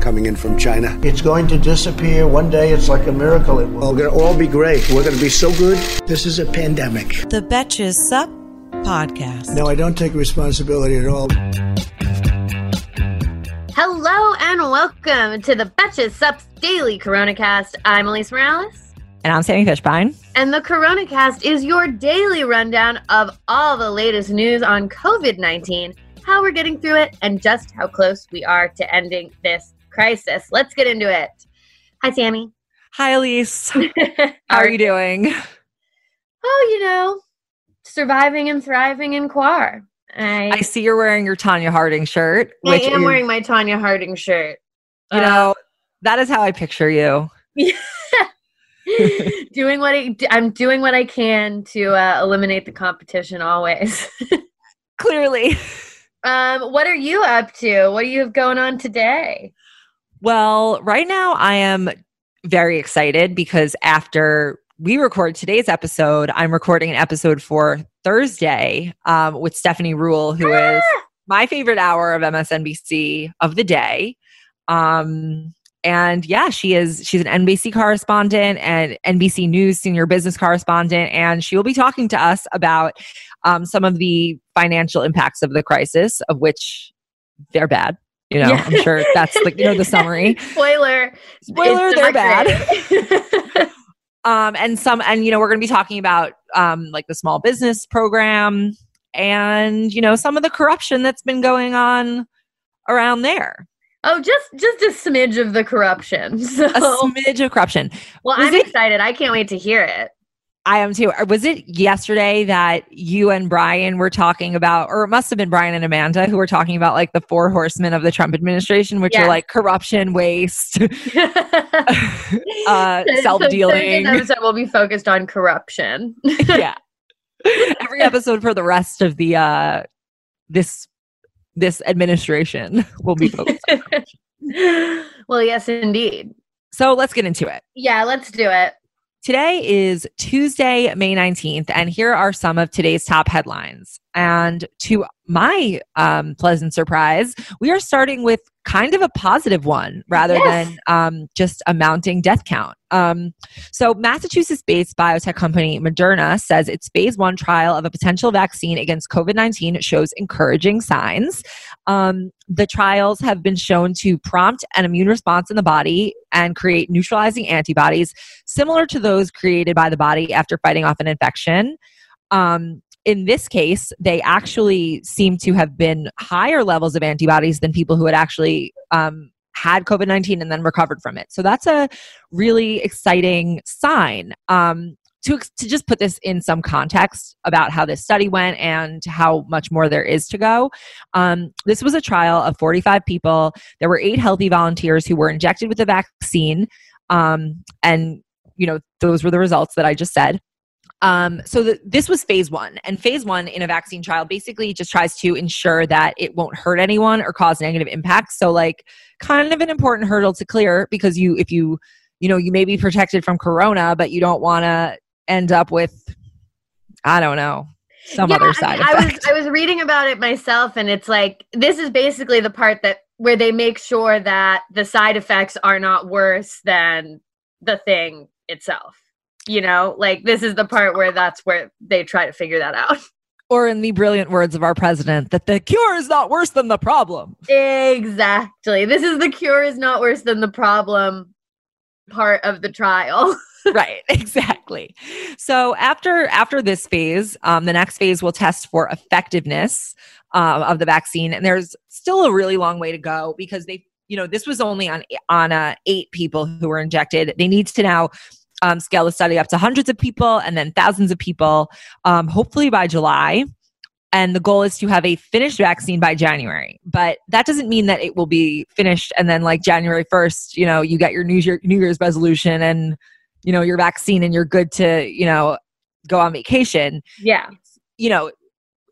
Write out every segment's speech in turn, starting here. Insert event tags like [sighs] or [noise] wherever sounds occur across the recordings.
coming in from China. It's going to disappear. One day it's like a miracle. It will. We're going to all be great. We're going to be so good. This is a pandemic. The Betches Sup podcast. No, I don't take responsibility at all. Hello and welcome to the Betches Sups Daily Coronacast. I'm Alise Morales. And I'm Sami Fishbein. And the Coronacast is your daily rundown of all the latest news on COVID 19, how we're getting through it, and just how close we are to ending this crisis. Let's get into it. Hi, Sami. Hi, Alise. [laughs] How are you doing? Oh, you know, surviving and thriving in Quar. I, I see you're wearing your Tonya Harding shirt. I am is, wearing my Tonya Harding shirt. You uh, know, that is how I picture you. [laughs] doing what I, I'm doing what I can to uh, eliminate the competition always. [laughs] Clearly. Um, what are you up to? What do you have going on today? Well, right now I am very excited because after we record today's episode, I'm recording an episode for Thursday um, with Stephanie Ruhle, who ah! is my favorite hour of MSNBC of the day. Um, and yeah, she is she's an NBC correspondent and NBC News senior business correspondent, and she will be talking to us about um, some of the financial impacts of the crisis, of which they're bad. You know, yeah. I'm sure that's the you know the summary. [laughs] Spoiler. Spoiler, they're bad. [laughs] um, and some, and you know, we're going to be talking about um, like the small business program, and you know, some of the corruption that's been going on around there. Oh, just just a smidge of the corruption. [laughs] So. A smidge of corruption. Well, Was I'm it, excited. I can't wait to hear it. I am too. Was it yesterday that you and Brian were talking about, or it must have been Brian and Amanda who were talking about like the four horsemen of the Trump administration, which yes. are like corruption, waste, [laughs] [laughs] uh, self dealing. So episode will be focused on corruption. [laughs] yeah. Every episode for the rest of the uh, this this administration will be focused. well, yes, indeed. So let's get into it. Yeah, let's do it. Today is Tuesday, May 19th, and here are some of today's top headlines. And to my um, pleasant surprise, we are starting with kind of a positive one rather yes. than um, just a mounting death count. Um, so, Massachusetts based biotech company Moderna says its phase one trial of a potential vaccine against COVID 19 shows encouraging signs. Um, the trials have been shown to prompt an immune response in the body and create neutralizing antibodies similar to those created by the body after fighting off an infection. Um, in this case, they actually seem to have been higher levels of antibodies than people who had actually um, had COVID 19 and then recovered from it. So that's a really exciting sign. Um, to, to just put this in some context about how this study went and how much more there is to go, um, this was a trial of 45 people. There were eight healthy volunteers who were injected with the vaccine. Um, and, you know, those were the results that I just said. Um, so the, this was phase one, and phase one in a vaccine trial basically just tries to ensure that it won't hurt anyone or cause negative impacts. So like, kind of an important hurdle to clear because you, if you, you know, you may be protected from corona, but you don't want to end up with, I don't know, some yeah, other side I, I was I was reading about it myself, and it's like this is basically the part that where they make sure that the side effects are not worse than the thing itself you know like this is the part where that's where they try to figure that out. [laughs] Or in the brilliant words of our president that the cure is not worse than the problem. Exactly. This is the cure is not worse than the problem part of the trial. [laughs] Right [laughs] exactly. So after after this phase um, the next phase will test for effectiveness uh, of the vaccine. And there's still a really long way to go because they you know this was only on on uh, eight people who were injected. They need to now um, scale the study up to hundreds of people and then thousands of people, um, hopefully by July. and the goal is to have a finished vaccine by January. But that doesn't mean that it will be finished and then like January 1st, you know, you get your New, Year, New Year's resolution and you know your vaccine and you're good to, you know, go on vacation. Yeah. You know,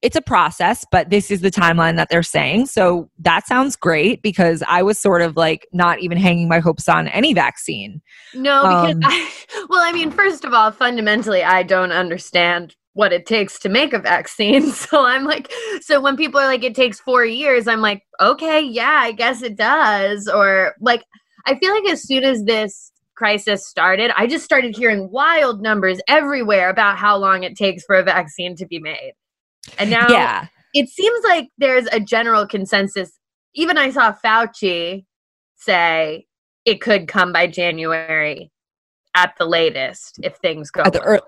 it's a process, but this is the timeline that they're saying. So that sounds great because I was sort of like not even hanging my hopes on any vaccine. No, because Um, I, [laughs] well, I mean, first of all, fundamentally, I don't understand what it takes to make a vaccine. [laughs] So I'm like, so when people are like, it takes four years, I'm like, okay, yeah, I guess it does. Or like, I feel like as soon as this crisis started, I just started hearing wild numbers everywhere about how long it takes for a vaccine to be made. And now yeah. it seems like there's a general consensus. Even I saw Fauci say it could come by January at the latest if things go. At the well.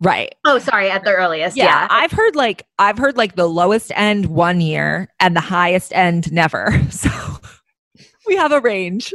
right. oh, sorry, at the earliest. Yeah, Yeah. I've heard like I've heard like the lowest end one year and the highest end never. [laughs] So we have a range.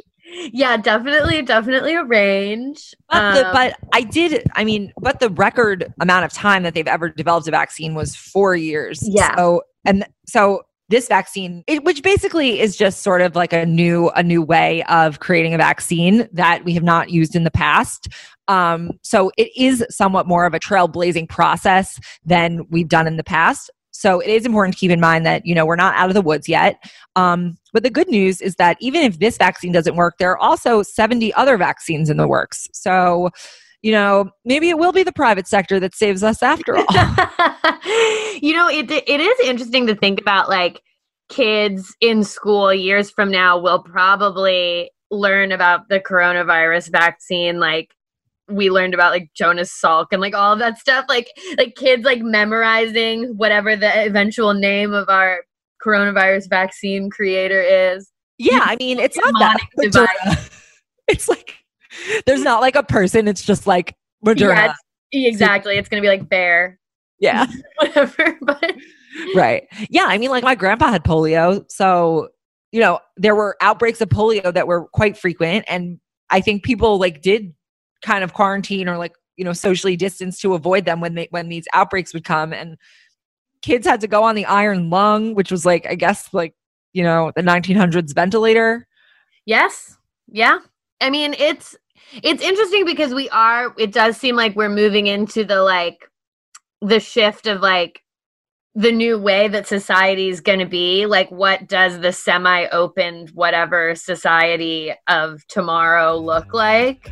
Yeah, definitely, definitely a range. But, the, Um, but I did, I mean, but the record amount of time that they've ever developed a vaccine was four years. Yeah. So, and so this vaccine, it, which basically is just sort of like a new, a new way of creating a vaccine that we have not used in the past. Um, so it is somewhat more of a trailblazing process than we've done in the past. So it is important to keep in mind that, you know, we're not out of the woods yet. Um, but the good news is that even if this vaccine doesn't work, there are also 70 other vaccines in the works. So, you know, maybe it will be the private sector that saves us after all. [laughs] you know, it it is interesting to think about like kids in school years from now will probably learn about the coronavirus vaccine like we learned about like Jonas Salk and like all of that stuff like like kids like memorizing whatever the eventual name of our coronavirus vaccine creator is. yeah, I mean, it's not that Moderna. It's like there's not like a person, it's just like Moderna. Yeah, exactly. It's going to be like bear yeah. [laughs] whatever but right. Yeah. I mean, like my grandpa had polio. So, you know, there were outbreaks of polio that were quite frequent. And I think people like did kind of quarantine or like, you know, socially distance to avoid them when they, when these outbreaks would come. And kids had to go on the iron lung, which was like, I guess, like, you know, the 1900s ventilator. Yes. Yeah. I mean, it's it's interesting because we are it does seem like we're moving into the like the shift of like the new way that society is going to be like what does the semi open whatever society of tomorrow look like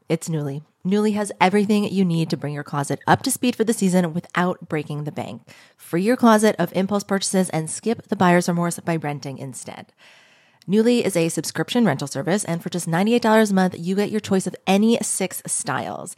It's Nuuly. Nuuly has everything you need to bring your closet up to speed for the season without breaking the bank. Free your closet of impulse purchases and skip the buyer's remorse by renting instead. Nuuly is a subscription rental service, and for just $98 a month, you get your choice of any six styles.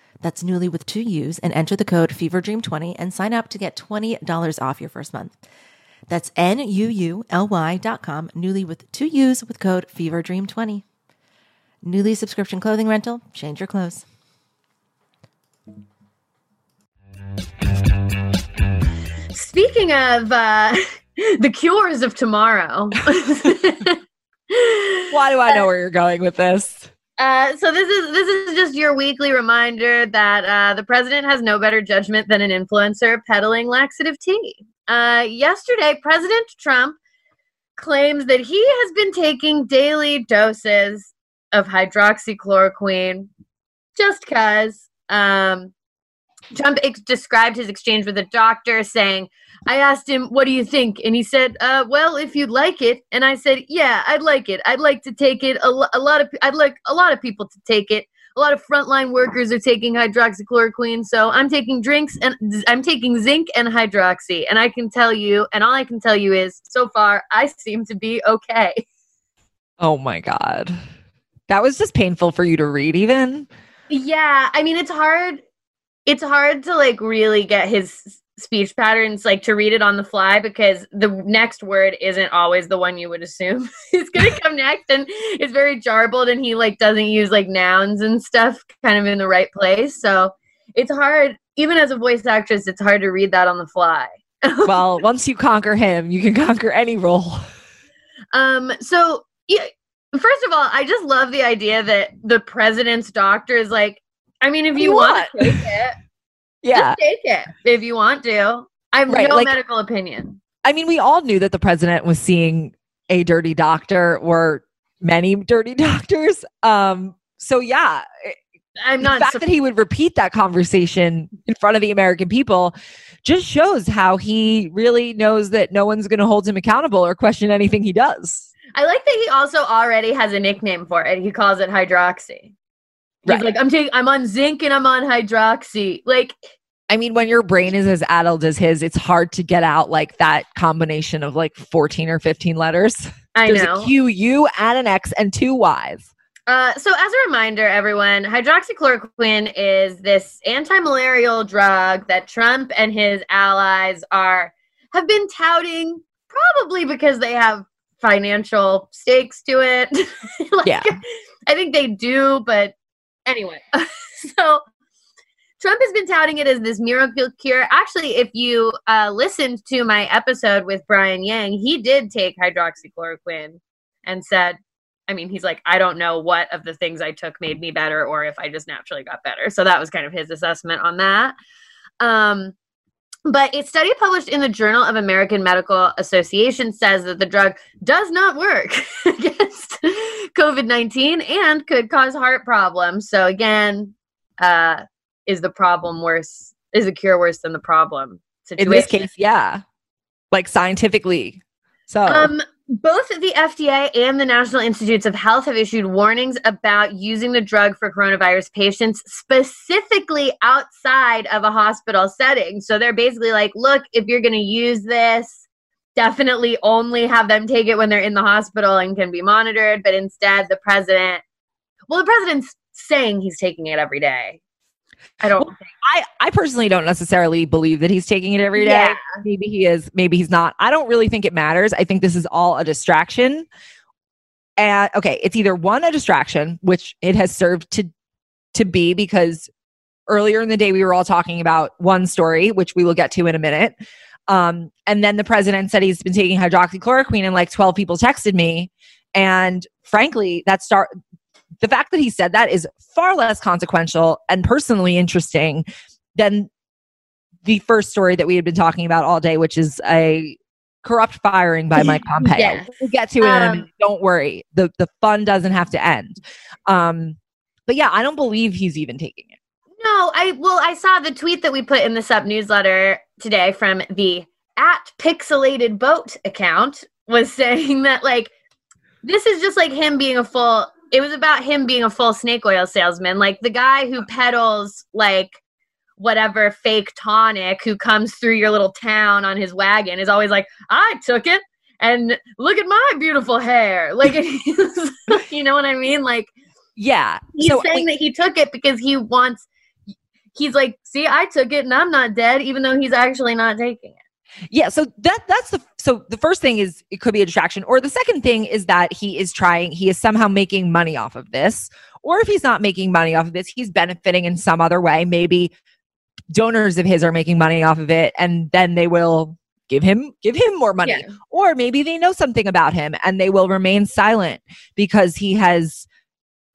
That's Nuuly with two U's and enter the code FeverDream20 and sign up to get $20 off your first month. That's N-U-U-L-Y dot com, Nuuly with two U's with code FeverDream20. Nuuly subscription clothing rental. Change your clothes. Speaking of uh, [laughs] the cures of tomorrow. [laughs] Why do I know where you're going with this? Uh, so this is this is just your weekly reminder that uh, the president has no better judgment than an influencer peddling laxative tea. Uh, yesterday, President Trump claims that he has been taking daily doses of hydroxychloroquine just because. Um, Trump ex- described his exchange with a doctor, saying, I asked him, What do you think? And he said, uh, Well, if you'd like it. And I said, Yeah, I'd like it. I'd like to take it. A, lo- a lot of, I'd like a lot of people to take it. A lot of frontline workers are taking hydroxychloroquine. So I'm taking drinks and I'm taking zinc and hydroxy. And I can tell you, and all I can tell you is, so far, I seem to be okay. [laughs] Oh my God. That was just painful for you to read, even. Yeah. I mean, it's hard. It's hard to like really get his speech patterns like to read it on the fly because the next word isn't always the one you would assume is going to come next and it's very jarbled and he like doesn't use like nouns and stuff kind of in the right place so it's hard even as a voice actress it's hard to read that on the fly [laughs] well, once you conquer him, you can conquer any role. um so yeah, first of all i just love the idea that the president's doctor is like i mean if you you want want? to take it [laughs] Yeah. just take it if you want to i have Right, no like- medical opinion I mean, we all knew that the president was seeing a dirty doctor or many dirty [laughs] doctors. Um, so yeah, i'm not. the fact sur- that he would repeat that conversation in front of the American people just shows how he really knows that no one's going to hold him accountable or question anything he does. I like that he also already has a nickname for it. He calls it hydroxy. He's Right. like, I'm taking, I'm on zinc and I'm on hydroxy. Like, I mean, when your brain is as addled as his, it's hard to get out like that combination of like 14 or 15 letters. [laughs] I There's know. a Q, U, and an X, and two Y's. Uh, so, as a reminder, everyone, hydroxychloroquine is this anti-malarial drug that Trump and his allies are have been touting, probably because they have financial stakes to it. [laughs] Like, Yeah. I think they do, but anyway. [laughs] so Trump has been touting it as this miracle cure. Actually, if you uh, listened to my episode with Brian Yang, he did take hydroxychloroquine and said, I mean, he's like, I don't know what of the things I took made me better or if I just naturally got better. So that was kind of his assessment on that. Um, but a study published in the Journal of American Medical Association says that the drug does not work [laughs] against COVID 19 and could cause heart problems. So, again, uh, is the problem worse? Is the cure worse than the problem? In this case, yeah. Like scientifically. So, Um, both the FDA and the National Institutes of Health have issued warnings about using the drug for coronavirus patients specifically outside of a hospital setting. So they're basically like, look, if you're going to use this, definitely only have them take it when they're in the hospital and can be monitored. But instead, the president, well, the president's saying he's taking it every day. I don't think. I, I personally don't necessarily believe that he's taking it every day. Yeah. Maybe he is, maybe he's not. I don't really think it matters. I think this is all a distraction. And okay, it's either one a distraction, which it has served to to be because earlier in the day we were all talking about one story, which we will get to in a minute. Um, and then the president said he's been taking hydroxychloroquine, and like 12 people texted me. And frankly, that start the fact that he said that is far less consequential and personally interesting than the first story that we had been talking about all day, which is a corrupt firing by Mike [laughs] Pompeo. Yes. We'll get to it in a Um, minute. Don't worry. The the fun doesn't have to end. Um, but yeah, I don't believe he's even taking it. No, I well, I saw the tweet that we put in the Sup newsletter today from the at pixelated boat account was [laughs] saying that like this is just like him being a full it was about him being a full snake oil salesman like the guy who peddles like whatever fake tonic who comes through your little town on his wagon is always like, I took it and look at my beautiful hair. Like, [laughs] you know what I mean? Like, yeah. he's so saying that he took it because he wants, he's like, see, I took it and I'm not dead, even though he's actually not taking it. Yeah, so that that's the so the first thing is it could be a distraction, or the second thing is that he is trying, he is somehow making money off of this, or if he's not making money off of this, he's benefiting in some other way. Maybe donors of his are making money off of it, and then they will give him give him more money, Yeah. or maybe they know something about him and they will remain silent because he has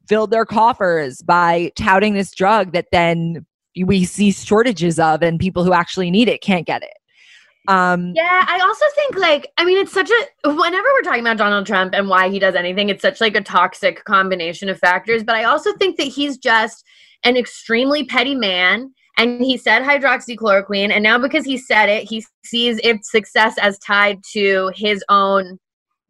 filled their coffers by touting this drug that then we see shortages of, and people who actually need it can't get it. Um, Yeah, I also think like I mean it's such a whenever we're talking about Donald Trump and why he does anything, it's such like a toxic combination of factors. But I also think that he's just an extremely petty man. And he said hydroxychloroquine, and now because he said it, he sees its success as tied to his own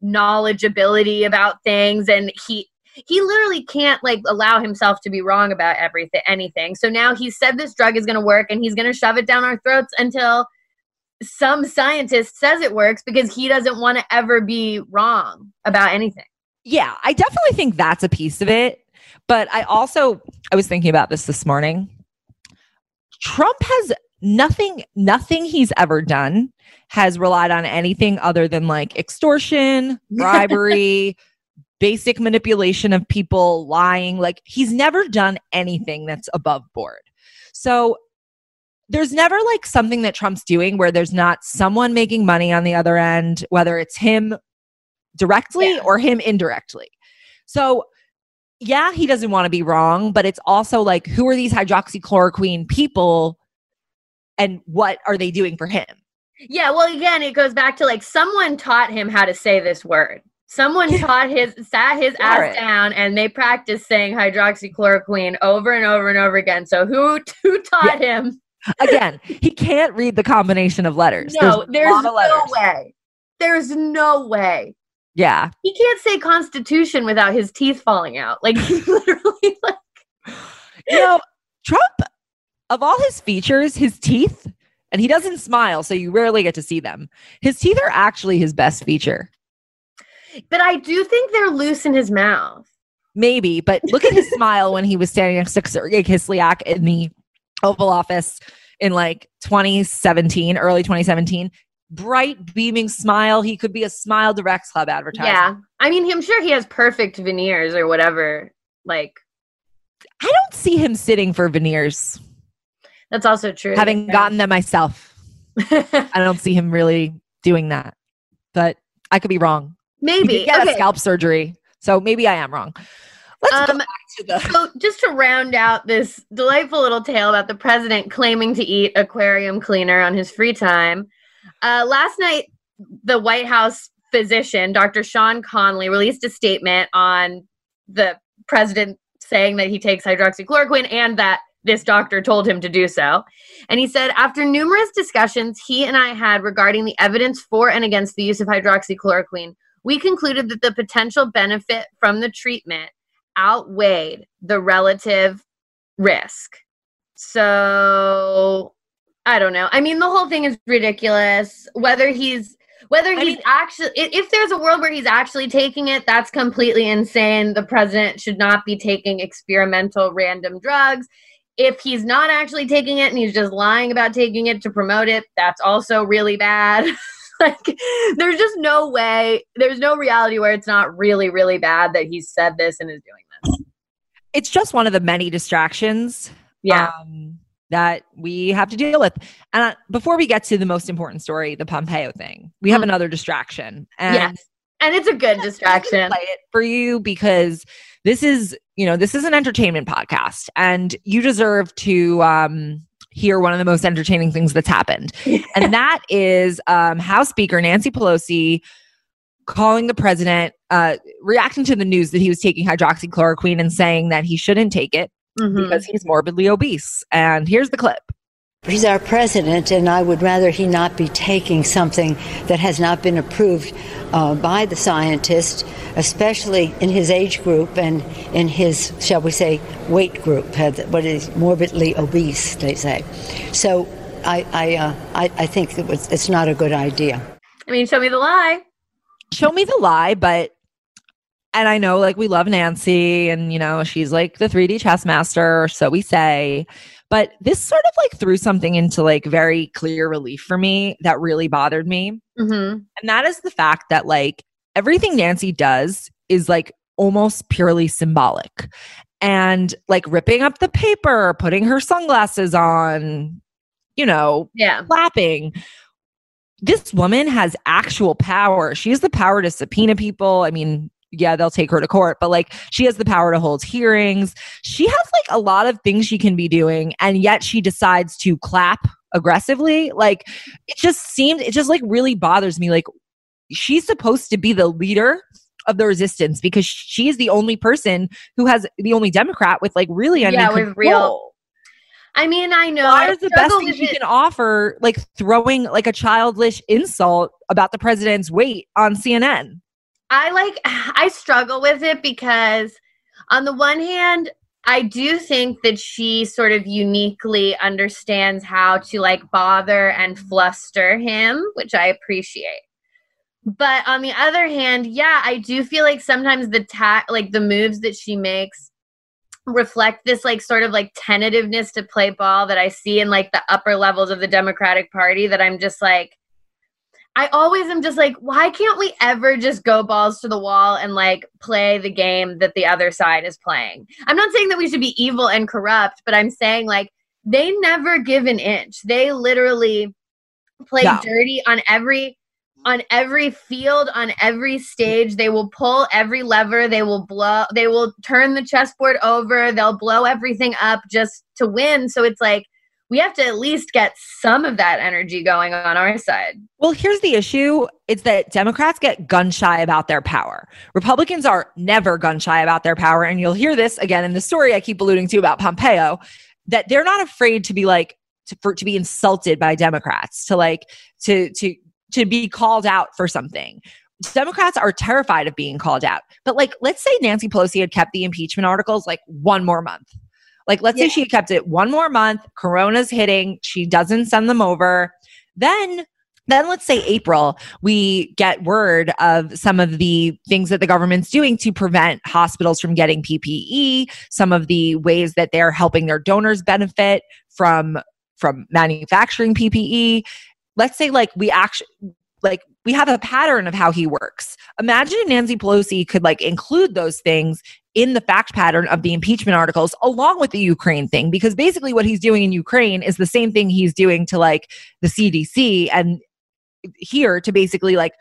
knowledgeability about things, and he he literally can't like allow himself to be wrong about everything anything. So now he said this drug is going to work, and he's going to shove it down our throats until some scientist says it works because he doesn't want to ever be wrong about anything. yeah, I definitely think that's a piece of it. But I also, I was thinking about this this morning. Trump has nothing, nothing he's ever done has relied on anything other than like extortion, [laughs] bribery, basic manipulation of people, lying. Like he's never done anything that's above board. So there's never like something that Trump's doing where there's not someone making money on the other end, whether it's him directly Yeah. or him indirectly. So, yeah, he doesn't want to be wrong, but it's also like, who are these hydroxychloroquine people and what are they doing for him? Yeah, well, again, it goes back to like someone taught him how to say this word. Someone [laughs] taught his sat his ass Right. down, and they practiced saying hydroxychloroquine over and over and over again. So who who taught him? Again, he can't read the combination of letters. No, a there's no letters. way. There's no way. Yeah. He can't say Constitution without his teeth falling out. Like he [laughs] literally, like You know, Trump, of all his features, his teeth, and he doesn't smile, so you rarely get to see them. His teeth are actually his best feature. But I do think they're loose in his mouth. Maybe, but look at his [laughs] smile when he was standing next to Sergei Kislyak in the Oval Office in like 2017, early 2017. Bright, beaming smile. He could be a Smile Direct Club advertiser. Yeah. I mean, I'm sure he has perfect veneers or whatever. Like, I don't see him sitting for veneers, that's also true. having Yeah. gotten them myself. [laughs] I don't see him really doing that, but I could be wrong. He Maybe. did get okay. a scalp surgery, so maybe I am wrong. Let's go Um, back to the. So, just to round out this delightful little tale about the president claiming to eat aquarium cleaner on his free time, uh, last night, the White House physician, Dr. Sean Conley, released a statement on the president saying that he takes hydroxychloroquine and that this doctor told him to do so. And he said, after numerous discussions he and I had regarding the evidence for and against the use of hydroxychloroquine, we concluded that the potential benefit from the treatment outweighed the relative risk. So I don't know. I mean, the whole thing is ridiculous. Whether he's whether he's mean- actually if there's a world where he's actually taking it, that's completely insane. The president should not be taking experimental random drugs. If he's not actually taking it and he's just lying about taking it to promote it, that's also really bad. [laughs] like there's just no way, there's no reality where it's not really really bad that he said this and is doing. It's just one of the many distractions. Yeah. um, that we have to deal with. And before we get to the most important story, the Pompeo thing, we have Mm. another distraction. And yes. And it's a good distraction. Play it for you because this is, you know, this is an entertainment podcast, and you deserve to um, hear one of the most entertaining things that's happened, [laughs] and that is um, House Speaker Nancy Pelosi calling the president, uh, reacting to the news that he was taking hydroxychloroquine and saying that he shouldn't take it Mhm. because he's morbidly obese. And here's the clip. He's our president, and I would rather he not be taking something that has not been approved uh, by the scientists, especially in his age group and in his, shall we say, weight group, what is morbidly obese, they say. So I, I, uh, I, I, think it was, it's not a good idea. I mean, show me the lie. Show me the lie, but and I know like we love Nancy and you know she's like the 3D chess master, so we say. But this sort of like threw something into like very clear relief for me that really bothered me. Mm-hmm. And that is the fact that like everything Nancy does is like almost purely symbolic. And like ripping up the paper, putting her sunglasses on, you know, yeah, clapping. This woman has actual power. She has the power to subpoena people. I mean, yeah, they'll take her to court, but like she has the power to hold hearings. She has like a lot of things she can be doing, and yet she decides to clap aggressively. Like it just seemed, it just like really bothers me. Like she's supposed to be the leader of the resistance because she's the only person who has the only Democrat with like really any yeah. With real- I mean, I know. Why is the best thing she can offer like throwing like a childish insult about the president's weight on CNN? I like [sighs] I struggle with it because on the one hand, I do think that she sort of uniquely understands how to like bother and fluster him, which I appreciate. But on the other hand, yeah, I do feel like sometimes the ta- like the moves that she makes reflect this like sort of like tentativeness to play ball that I see in like the upper levels of the Democratic Party that I'm just like I always am just like, why can't we ever just go balls to the wall and like play the game that the other side is playing? I'm not saying that we should be evil and corrupt, but I'm saying like they never give an inch. They literally play dirty on every on every field, on every stage. They will pull every lever. They will blow. They will turn the chessboard over. They'll blow everything up just to win. So it's like we have to at least get some of that energy going on our side. Well, here's the issue it's that Democrats get gun shy about their power. Republicans are never gun shy about their power. And you'll hear this again in the story I keep alluding to about Pompeo that they're not afraid to be like, to, for, to be insulted by Democrats, to like, to, to, to be called out for something. Democrats are terrified of being called out. But like, let's say Nancy Pelosi had kept the impeachment articles like one more month like, let's yeah. say she kept it one more month, Corona's hitting, she doesn't send them over. Then then let's say April, we get word of some of the things that the government's doing to prevent hospitals from getting PPE, some of the ways that they're helping their donors benefit from from manufacturing PPE. Let's say like we actually like we have a pattern of how he works. Imagine Nancy Pelosi could like include those things in the fact pattern of the impeachment articles along with the Ukraine thing because basically what he's doing in Ukraine is the same thing he's doing to like the CDC and here to basically like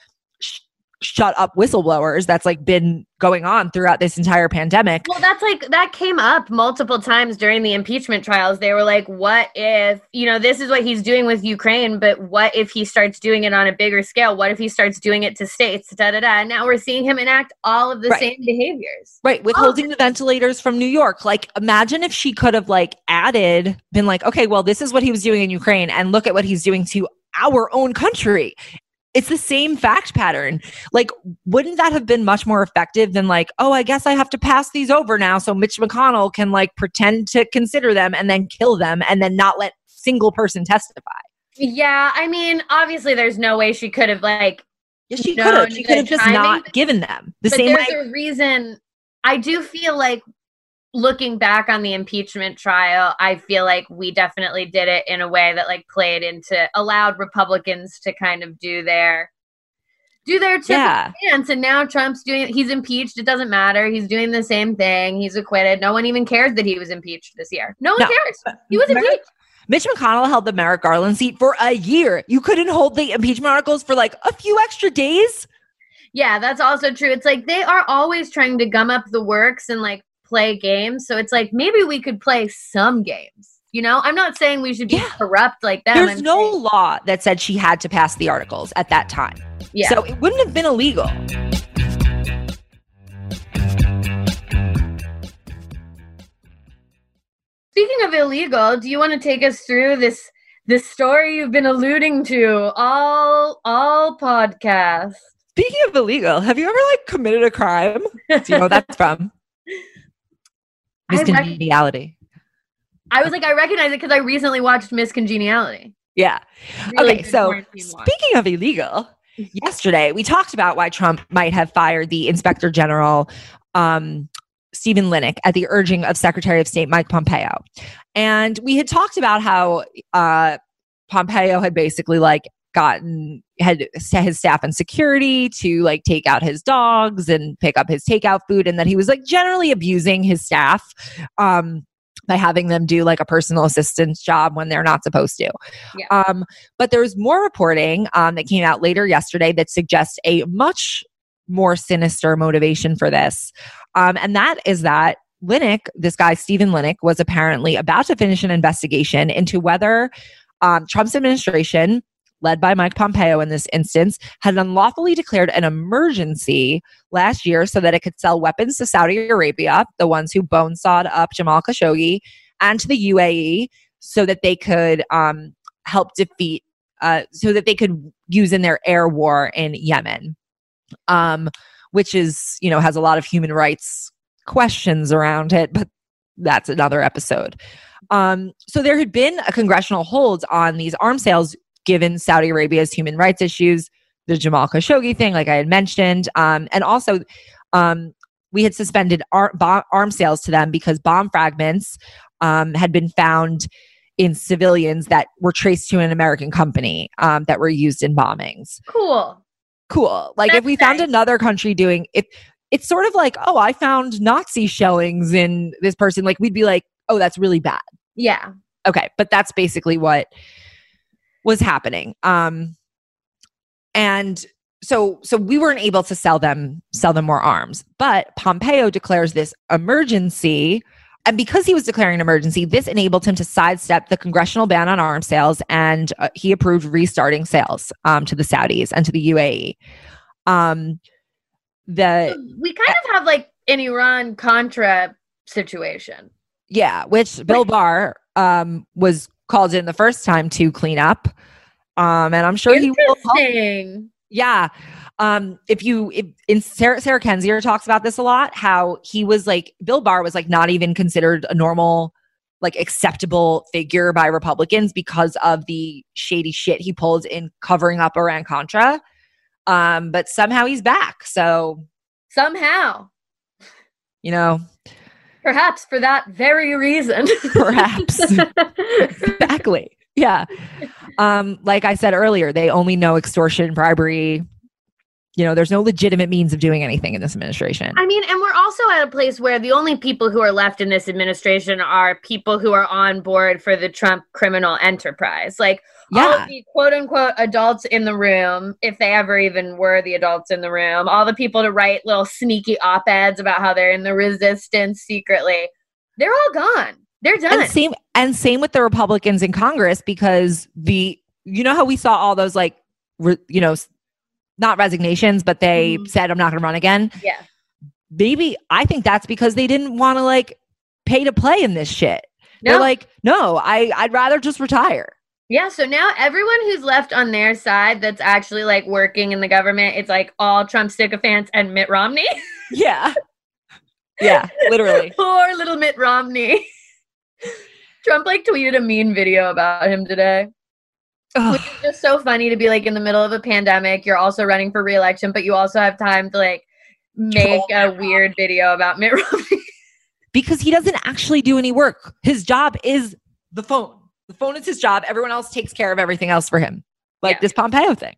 shut up whistleblowers that's like been going on throughout this entire pandemic. Well, that's like that came up multiple times during the impeachment trials. They were like, what if, you know, this is what he's doing with Ukraine, but what if he starts doing it on a bigger scale? What if he starts doing it to states? Da da da. And now we're seeing him enact all of the right. same behaviors. Right. Withholding oh. the ventilators from New York. Like, imagine if she could have like added, been like, okay, well, this is what he was doing in Ukraine, and look at what he's doing to our own country it's the same fact pattern. Like, wouldn't that have been much more effective than like, oh, I guess I have to pass these over now so Mitch McConnell can like pretend to consider them and then kill them and then not let single person testify. Yeah, I mean, obviously there's no way she could have like Yeah, she could have. She could have just timing, not given them. The but same there's way a reason I do feel like looking back on the impeachment trial, I feel like we definitely did it in a way that like played into allowed Republicans to kind of do their do their yeah. dance. And now Trump's doing he's impeached. It doesn't matter. He's doing the same thing. He's acquitted. No one even cares that he was impeached this year. No one no. cares. He was impeached. Mitch McConnell held the Merrick Garland seat for a year. You couldn't hold the impeachment articles for like a few extra days. Yeah, that's also true. It's like they are always trying to gum up the works and like play games. So it's like maybe we could play some games. You know, I'm not saying we should be yeah. corrupt like that. There's I'm no saying- law that said she had to pass the articles at that time. Yeah. So it wouldn't have been illegal. Speaking of illegal, do you want to take us through this the story you've been alluding to all all podcasts. Speaking of illegal, have you ever like committed a crime? Do you know that's [laughs] from? I rec- I was like, I recognize it because I recently watched Miss Congeniality. Yeah. Really okay, so watch. speaking of illegal, yesterday we talked about why Trump might have fired the Inspector General um, Stephen Linick at the urging of Secretary of State Mike Pompeo, and we had talked about how uh, Pompeo had basically like gotten had his staff and security to like take out his dogs and pick up his takeout food and that he was like generally abusing his staff um by having them do like a personal assistance job when they're not supposed to. Yeah. Um, but there's more reporting um, that came out later yesterday that suggests a much more sinister motivation for this. Um, and that is that Linick, this guy, Stephen Linick, was apparently about to finish an investigation into whether um, Trump's administration, led by Mike Pompeo in this instance, had unlawfully declared an emergency last year so that it could sell weapons to Saudi Arabia, the ones who bone sawed up Jamal Khashoggi, and to the UAE so that they could um, help defeat, uh, so that they could use in their air war in Yemen, um, which is, you know, has a lot of human rights questions around it, but that's another episode. Um, so there had been a congressional hold on these arms sales given Saudi Arabia's human rights issues, the Jamal Khashoggi thing, like I had mentioned, um, and also um, we had suspended ar- bomb- arms sales to them because bomb fragments um, had been found in civilians that were traced to an American company um, that were used in bombings. Cool. Cool. Like if That's we found another country doing it, it's sort of like, oh, I found Nazi shellings in this person. Like we'd be like, oh, that's really bad. Yeah. Okay, but that's basically what was happening. Um and so so we weren't able to sell them sell them more arms. But Pompeo declares this emergency and because he was declaring an emergency, this enabled him to sidestep the congressional ban on arms sales, and uh, he approved restarting sales um, to the Saudis and to the UAE. Um, the We kind of have like an Iran Contra situation. Yeah, which Bill Barr um, was called in the first time to clean up. Um, and I'm sure he will. help. Yeah. Um, if you, if, in Sarah, Sarah Kendzior talks about this a lot, how he was like, Bill Barr was like not even considered a normal, like acceptable figure by Republicans because of the shady shit he pulled in covering up Iran Contra. Um, but somehow he's back. So, Somehow. you know, Perhaps for that very reason. Perhaps. [laughs] exactly. Yeah. Um, like I said earlier, they only know extortion, bribery. You know, there's no legitimate means of doing anything in this administration. I mean, and we're also at a place where the only people who are left in this administration are people who are on board for the Trump criminal enterprise. Like all Yeah. the quote unquote adults in the room, if they ever even were the adults in the room, all the people to write little sneaky op eds about how they're in the resistance secretly, they're all gone. They're done. And same and same with the Republicans in Congress because the you know how we saw all those like re, you know not resignations but they Mhm. said I'm not going to run again. yeah. Maybe I think that's because they didn't want to like pay to play in this shit. No. They're like, "No, I I'd rather just retire." Yeah, so now everyone who's left on their side that's actually like working in the government, it's like all Trump sycophants and Mitt Romney. [laughs] Yeah. [laughs] yeah, literally. Poor little Mitt Romney. [laughs] Trump like tweeted a mean video about him today. Which is just so funny to be like in the middle of a pandemic. You're also running for reelection, but you also have time to like make a weird video about Mitt Romney. [laughs] because he doesn't actually do any work. His job is the phone. The phone is his job. Everyone else takes care of everything else for him, like Yeah. this Pompeo thing.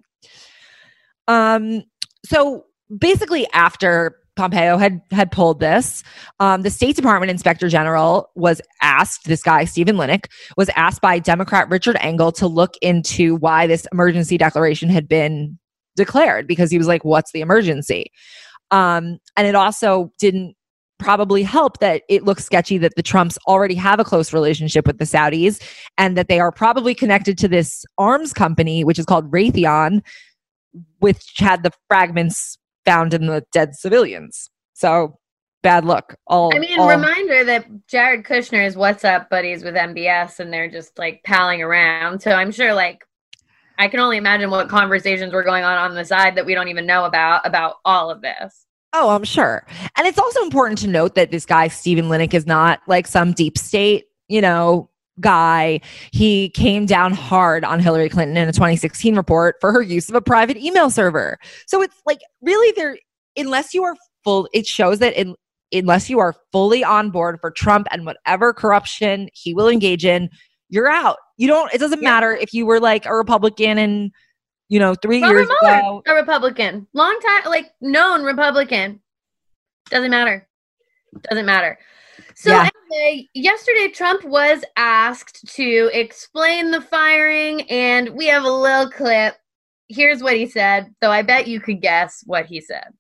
Um. So basically, after Pompeo had had pulled this, um, the State Department Inspector General was asked. This guy Stephen Linick was asked by Democrat Richard Engel to look into why this emergency declaration had been declared because he was like, "What's the emergency?" Um, and it also didn't probably help that it looks sketchy that the Trumps already have a close relationship with the Saudis and that they are probably connected to this arms company, which is called Raytheon, which had the fragments found in the dead civilians. So bad luck. All I mean, all- reminder that Jared Kushner is what's up buddies with MBS and they're just like palling around. So I'm sure like I can only imagine what conversations were going on on the side that we don't even know about about all of this. Oh, I'm sure. And it's also important to note that this guy, Stephen Linick, is not like some deep state, you know, guy. He came down hard on Hillary Clinton in a 2016 report for her use of a private email server. So it's like really there, unless you are full, it shows that in, unless you are fully on board for Trump and whatever corruption he will engage in, you're out. You don't, it doesn't Yeah. matter if you were like a Republican and, you know, three Robert years Mueller, ago. a Republican, long time, like known Republican. Doesn't matter. Doesn't matter. So Yeah. anyway, yesterday Trump was asked to explain the firing, and we have a little clip. Here's what he said. Though I bet you could guess what he said.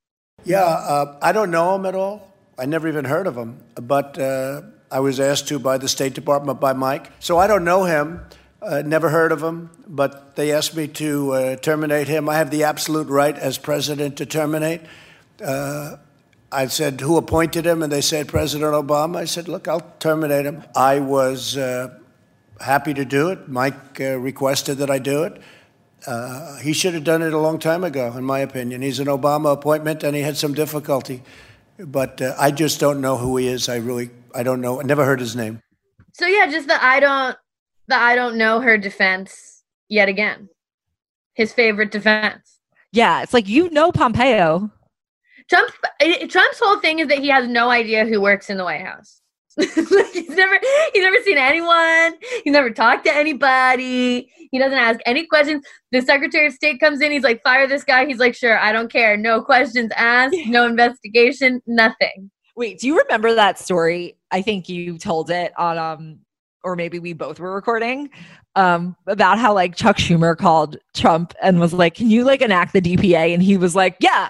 Yeah, uh, I don't know him at all. I never even heard of him. But uh, I was asked to by the State Department by Mike. So I don't know him. Uh, never heard of him. But they asked me to uh, terminate him. I have the absolute right as president to terminate. Uh, I said, who appointed him? And they said, President Obama. I said, look, I'll terminate him. I was uh, happy to do it. Mike uh, requested that I do it. Uh, he should have done it a long time ago, in my opinion. He's an Obama appointment, and he had some difficulty. But uh, I just don't know who he is. I really, I don't know. I never heard his name. So yeah, just the I don't the I don't know her defense yet again. His favorite defense. Yeah. It's like, you know, Pompeo. Trump eh, Trump's whole thing is that he has no idea who works in the White House. Like, [laughs] he's never he's never seen anyone. He's never talked to anybody. He doesn't ask any questions. The Secretary of State comes in. He's like, "Fire this guy." He's like, "Sure, I don't care. No questions asked. No investigation. Nothing." Wait, do you remember that story? I think you told it on um or maybe we both were recording um about how like Chuck Schumer called Trump and was like, "Can you like enact the DPA?" and he was like, "Yeah.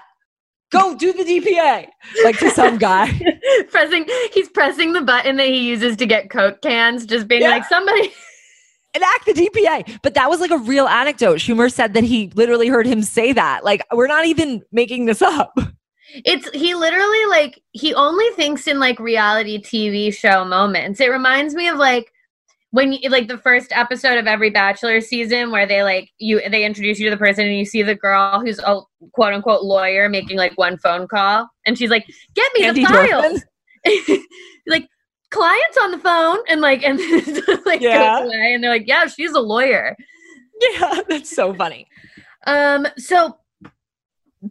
Go do the DPA." Like to some guy. [laughs] pressing, he's pressing the button that he uses to get Coke cans. Just being Yeah. like, "Somebody." [laughs] enact the DPA. But that was like a real anecdote. Schumer said that he literally heard him say that. Like we're not even making this up. It's he literally like he only thinks in like reality TV show moments. It reminds me of like when you like the first episode of every Bachelor season where they like you they introduce you to the person and you see the girl who's a quote unquote lawyer making like one phone call and she's like, "Get me Andy the files." [laughs] like clients on the phone and like and [laughs] like Yeah. goes away and they're like, "Yeah, she's a lawyer." Yeah, [laughs] that's so funny. Um, so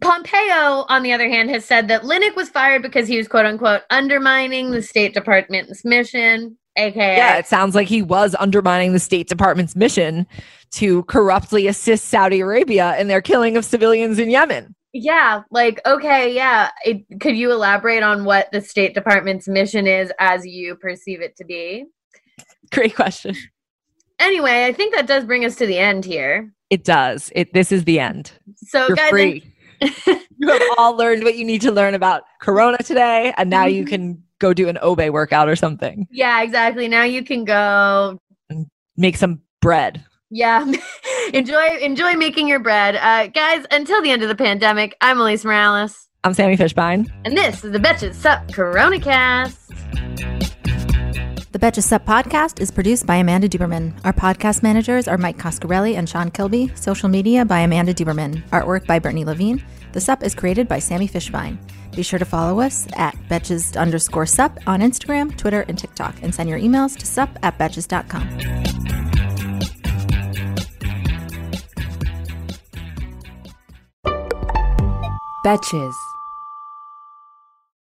Pompeo, on the other hand, has said that Linick was fired because he was quote unquote undermining the State Department's mission, aka Yeah, it sounds like he was undermining the State Department's mission to corruptly assist Saudi Arabia in their killing of civilians in Yemen. yeah, like okay, yeah. It, could you elaborate on what the State Department's mission is as you perceive it to be? Great question. Anyway, I think that does bring us to the end here. It does. It this is the end. So, You're guys, free. [laughs] you have all learned what you need to learn about Corona today, and now you mhm. can go do an Obé workout or something. yeah, exactly. Now you can go Make some bread. Yeah. [laughs] enjoy enjoy making your bread. Uh guys, until the end of the pandemic, I'm Alise Morales. I'm Sami Fishbein. And this is the Betches Sup Corona Cast. The Betches Sup podcast is produced by Amanda Duberman. Our podcast managers are Mike Coscarelli and Sean Kilby. Social media by Amanda Duberman. Artwork by Brittany Levine. The Sup is created by Sami Fishbein. Be sure to follow us at Betches underscore Sup on Instagram, Twitter, and TikTok, and send your emails to sup at betches.com. Betches.